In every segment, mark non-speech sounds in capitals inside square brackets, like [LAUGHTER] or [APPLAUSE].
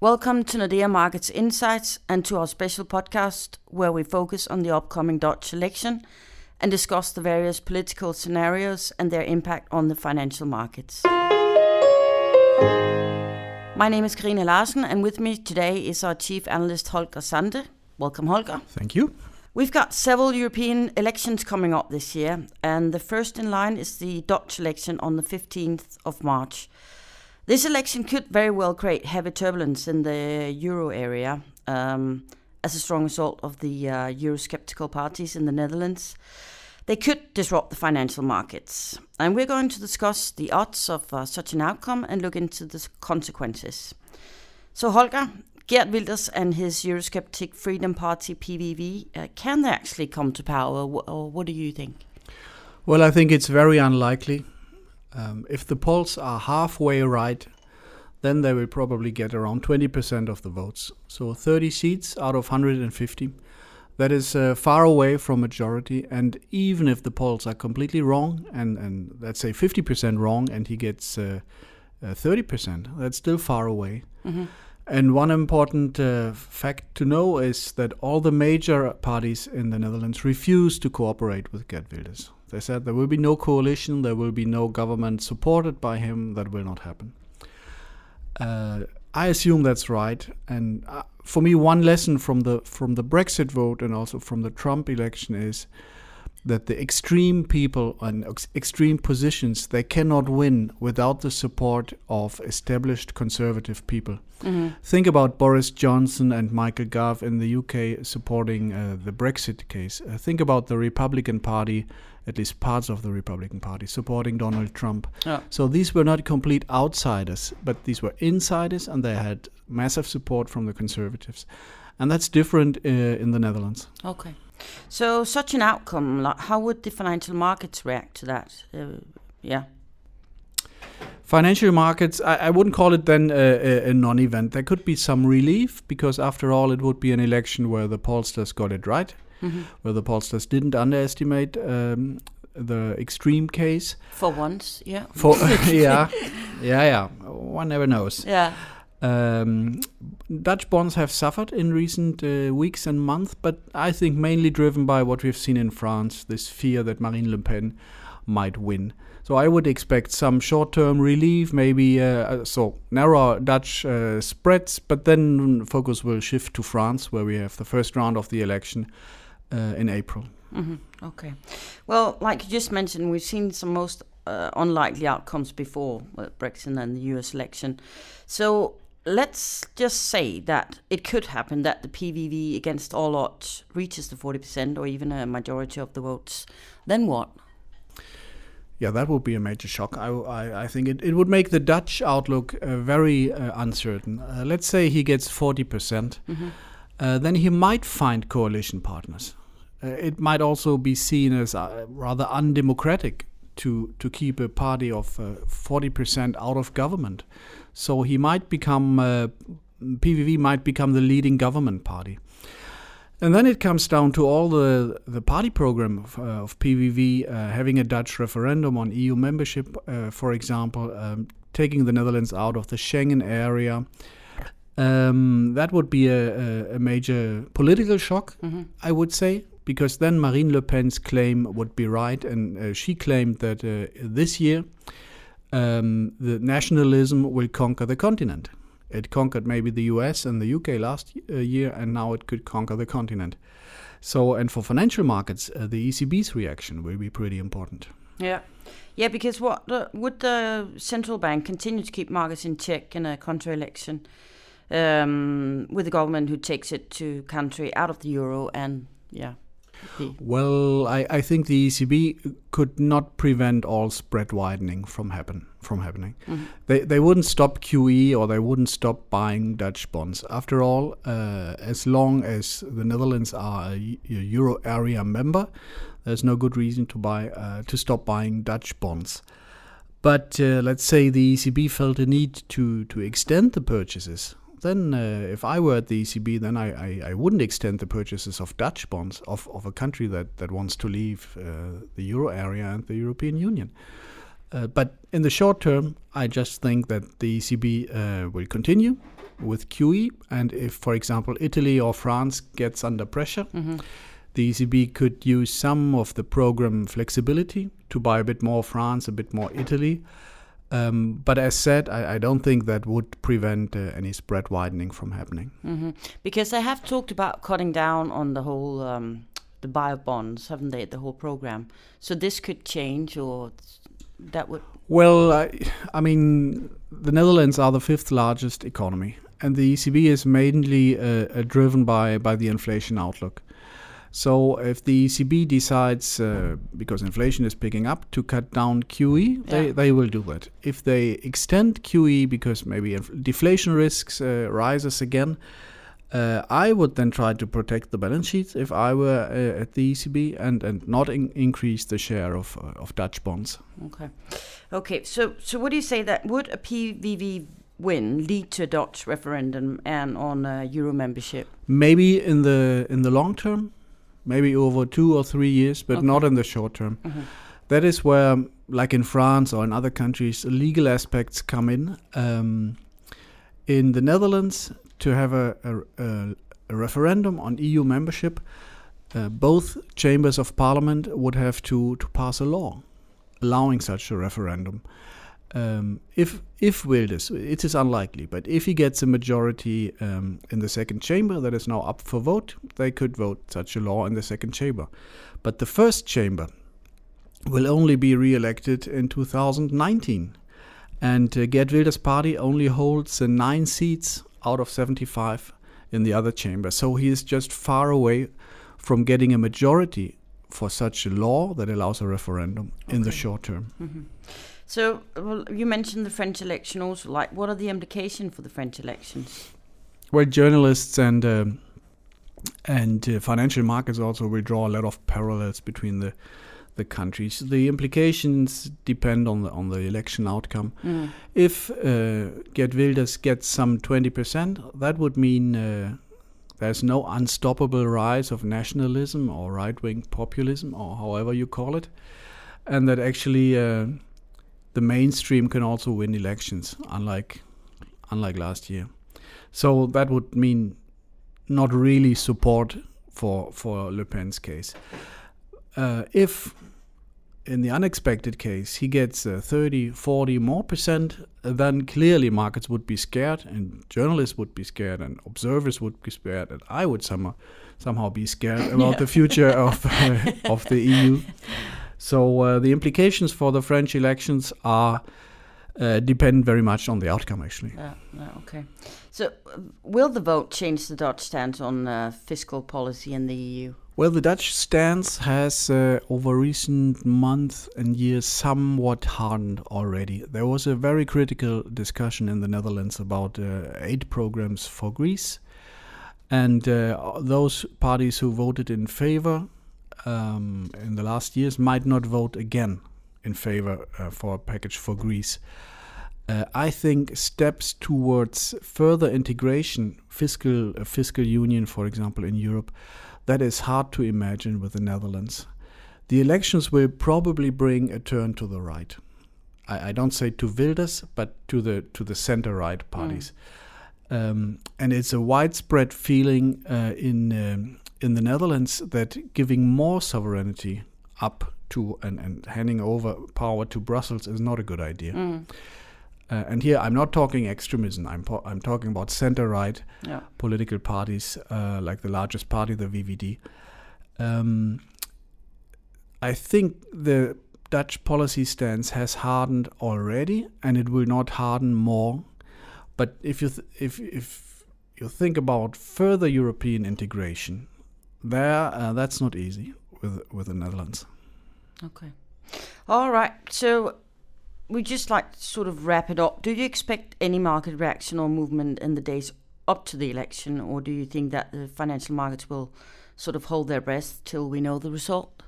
Welcome to Nordea Markets Insights and to our special podcast where we focus on the upcoming Dutch election and discuss the various political scenarios and their impact on the financial markets. My name is Karina Larsen, and with me today is our chief analyst Holger Sandte. Welcome, Holger. Thank you. We've got several European elections coming up this year, and the first in line is the Dutch election on the 15th of March. This election could very well create heavy turbulence in the euro area um, as a strong result of the uh, Eurosceptical parties in the Netherlands. They could disrupt the financial markets. And we're going to discuss the odds of uh, such an outcome and look into the consequences. So, Holger, Geert Wilders and his Eurosceptic Freedom Party, PVV, uh, can they actually come to power, or what do you think? Well, I think it's very unlikely. Um, if the polls are halfway right, then they will probably get around 20% of the votes. So 30 seats out of 150. That is uh, far away from majority. And even if the polls are completely wrong, and, and let's say 50% wrong, and he gets uh, uh, 30%, that's still far away. Mm-hmm. And one important uh, fact to know is that all the major parties in the Netherlands refuse to cooperate with Geert Wilders. They said there will be no coalition, there will be no government supported by him. That will not happen. Uh, I assume that's right. And uh, for me, one lesson from the from the Brexit vote and also from the Trump election is that the extreme people and ex- extreme positions they cannot win without the support of established conservative people. Mm-hmm. Think about Boris Johnson and Michael Gove in the UK supporting uh, the Brexit case. Uh, think about the Republican Party at least parts of the Republican Party, supporting Donald Trump. Yeah. So these were not complete outsiders, but these were insiders, and they had massive support from the conservatives. And that's different uh, in the Netherlands. Okay. So, such an outcome, like, how would the financial markets react to that? Uh, yeah. Financial markets, I, I wouldn't call it then a, a, a non event. There could be some relief because, after all, it would be an election where the pollsters got it right mm-hmm. where the pollsters didn't underestimate um, the extreme case. For once, yeah. For [LAUGHS] [LAUGHS] yeah, yeah, yeah. One never knows. Yeah. Um, Dutch bonds have suffered in recent uh, weeks and months, but I think mainly driven by what we've seen in France this fear that Marine Le Pen might win. So I would expect some short-term relief, maybe uh, uh, so narrow Dutch uh, spreads, but then focus will shift to France, where we have the first round of the election uh, in April. Mm-hmm. Okay. Well, like you just mentioned, we've seen some most uh, unlikely outcomes before Brexit and the US election. So let's just say that it could happen that the PVV against all odds reaches the 40% or even a majority of the votes. Then what? Yeah, that would be a major shock. I, I, I think it, it would make the Dutch outlook uh, very uh, uncertain. Uh, let's say he gets 40%. percent mm-hmm. Uh, then he might find coalition partners. Uh, it might also be seen as uh, rather undemocratic to to keep a party of uh, forty percent out of government. So he might become uh, PVV might become the leading government party. And then it comes down to all the, the party program of, uh, of PVV, uh, having a Dutch referendum on EU membership, uh, for example, um, taking the Netherlands out of the Schengen area. Um, that would be a, a, a major political shock, mm-hmm. I would say, because then Marine Le Pen's claim would be right, and uh, she claimed that uh, this year um, the nationalism will conquer the continent. It conquered maybe the US and the UK last uh, year, and now it could conquer the continent. So, and for financial markets, uh, the ECB's reaction will be pretty important. Yeah. Yeah, because what would the central bank continue to keep markets in check in a country election um, with a government who takes it to country out of the euro and yeah well, I, I think the ECB could not prevent all spread widening from happen from happening. Mm-hmm. They they wouldn't stop QE or they wouldn't stop buying Dutch bonds. After all, uh, as long as the Netherlands are a, a, euro area member, there's no good reason to buy uh, to stop buying Dutch bonds. But uh, let's say the ECB felt a need to to extend the purchases then uh, if I were at the ECB, then I, I, I, wouldn't extend the purchases of Dutch bonds of, of a country that, that wants to leave uh, the euro area and the European Union. Uh, but in the short term, I just think that the ECB uh, will continue with QE, and if, for example, Italy or France gets under pressure, mm-hmm. the ECB could use some of the program flexibility to buy a bit more France, a bit more Italy. Um, but as said, I, I, don't think that would prevent uh, any spread widening from happening. Mm-hmm. Because they have talked about cutting down on the whole um, the bio bonds, haven't they? The whole program. So this could change, or that would. Well, I, I mean, the Netherlands are the fifth largest economy, and the ECB is mainly uh, uh, driven by by the inflation outlook. So if the ECB decides, uh, because inflation is picking up, to cut down QE, yeah. they, they will do that. If they extend QE because maybe deflation risks uh, rises again, uh, I would then try to protect the balance sheet if I were uh, at the ECB and, and not in increase the share of, uh, of Dutch bonds. Okay. Okay. So, so what do you say that would a PVV win lead to a Dutch referendum and on uh, Euro membership? Maybe in the in the long term, maybe over two or three years, but okay. not in the short term. Mm-hmm. That is where, like in France or in other countries, legal aspects come in. Um, in the Netherlands, to have a, a, a referendum on EU membership, uh, both chambers of parliament would have to, to pass a law allowing such a referendum. Um, if if Wilders, it is unlikely, but if he gets a majority um, in the second chamber that is now up for vote, they could vote such a law in the second chamber. But the first chamber will only be re-elected in 2019, and uh, Geert Wilders' party only holds uh, nine seats out of 75 in the other chamber. So he is just far away from getting a majority for such a law that allows a referendum okay. in the short term. Mm-hmm. So well, you mentioned the French election also. Like, what are the implications for the French elections? Well, journalists and uh, and uh, financial markets also will draw a lot of parallels between the the countries. The implications depend on the on the election outcome. Mm. If uh, Geert Wilders gets some twenty percent, that would mean uh, there's no unstoppable rise of nationalism or right wing populism or however you call it, and that actually uh, the mainstream can also win elections, unlike unlike last year. So that would mean not really support for for Le Pen's case. Uh, if in the unexpected case he gets uh, 30, 40 more percent, then clearly markets would be scared and journalists would be scared and observers would be scared and I would somehow, somehow be scared [LAUGHS] about yeah. the future of, uh, of the EU. So uh, the implications for the French elections are uh, depend very much on the outcome, actually. Yeah, yeah okay. So, uh, will the vote change the Dutch stance on uh, fiscal policy in the EU? Well, the Dutch stance has, uh, over recent months and years, somewhat hardened already. There was a very critical discussion in the Netherlands about uh, aid programs for Greece. And uh, those parties who voted in favor um, in the last years might not vote again in favor uh, for a package for Greece. Uh, I think steps towards further integration, fiscal fiscal union, for example, in Europe, that is hard to imagine with the Netherlands. The elections will probably bring a turn to the right. I, I don't say to Wilders, but to the to the center right parties. Mm. Um, and it's a widespread feeling uh, in um, in the Netherlands that giving more sovereignty up to and, and handing over power to Brussels is not a good idea. Mm. Uh, and here I'm not talking extremism. I'm I'm talking about center right yeah. political parties, uh, like the largest party, the VVD. Um, I think the Dutch policy stance has hardened already, and it will not harden more. But if you if if you think about further European integration, there uh, that's not easy with with the Netherlands. Okay, all right. So we just like to sort of wrap it up. Do you expect any market reaction or movement in the days up to the election, or do you think that the financial markets will sort of hold their breath till we know the result?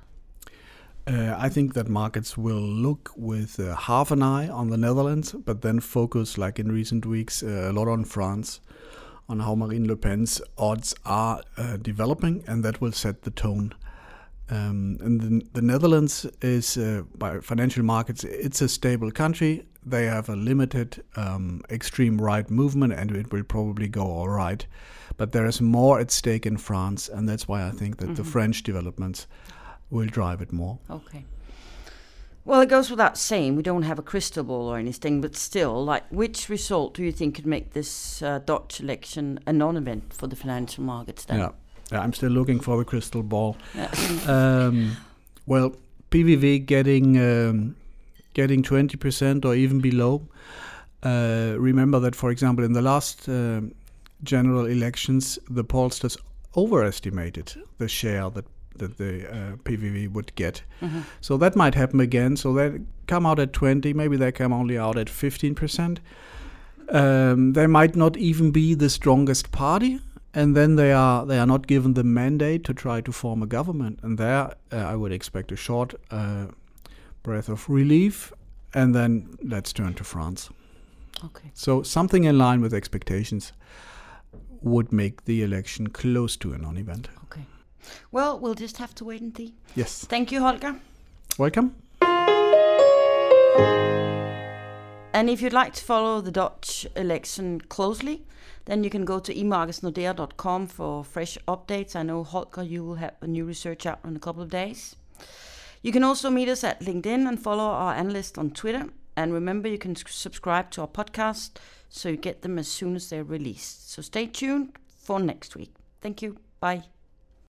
Uh, I think that markets will look with uh, half an eye on the Netherlands, but then focus, like in recent weeks, uh, a lot on France, on how Marine Le Pen's odds are uh, developing, and that will set the tone Um, and the, the, Netherlands is, uh, by financial markets, it's a stable country. They have a limited um, extreme right movement, and it will probably go all right. But there is more at stake in France, and that's why I think that mm-hmm. the French developments will drive it more. Okay. Well, it goes without saying we don't have a crystal ball or anything, but still, like, which result do you think could make this uh, Dutch election a non-event for the financial markets? Then? Yeah, yeah I'm still looking for a crystal ball. Um, well, PVV getting um, getting 20% or even below. Uh, remember that, for example, in the last uh, general elections, the pollsters overestimated the share that that the uh, PVV would get. Mm-hmm. So that might happen again. So they come out at 20, maybe they come only out at 15%. Um, they might not even be the strongest party, and then they are they are not given the mandate to try to form a government. And there, uh, I would expect a short uh, breath of relief, and then let's turn to France. Okay. So something in line with expectations would make the election close to a non-event. Okay. Well, we'll just have to wait and see. Yes. Thank you, Holger. Welcome. And if you'd like to follow the Dutch election closely, then you can go to emarketsnordea.com for fresh updates. I know, Holger, you will have a new research out in a couple of days. You can also meet us at LinkedIn and follow our analyst on Twitter. And remember, you can subscribe to our podcast so you get them as soon as they're released. So stay tuned for next week. Thank you. Bye.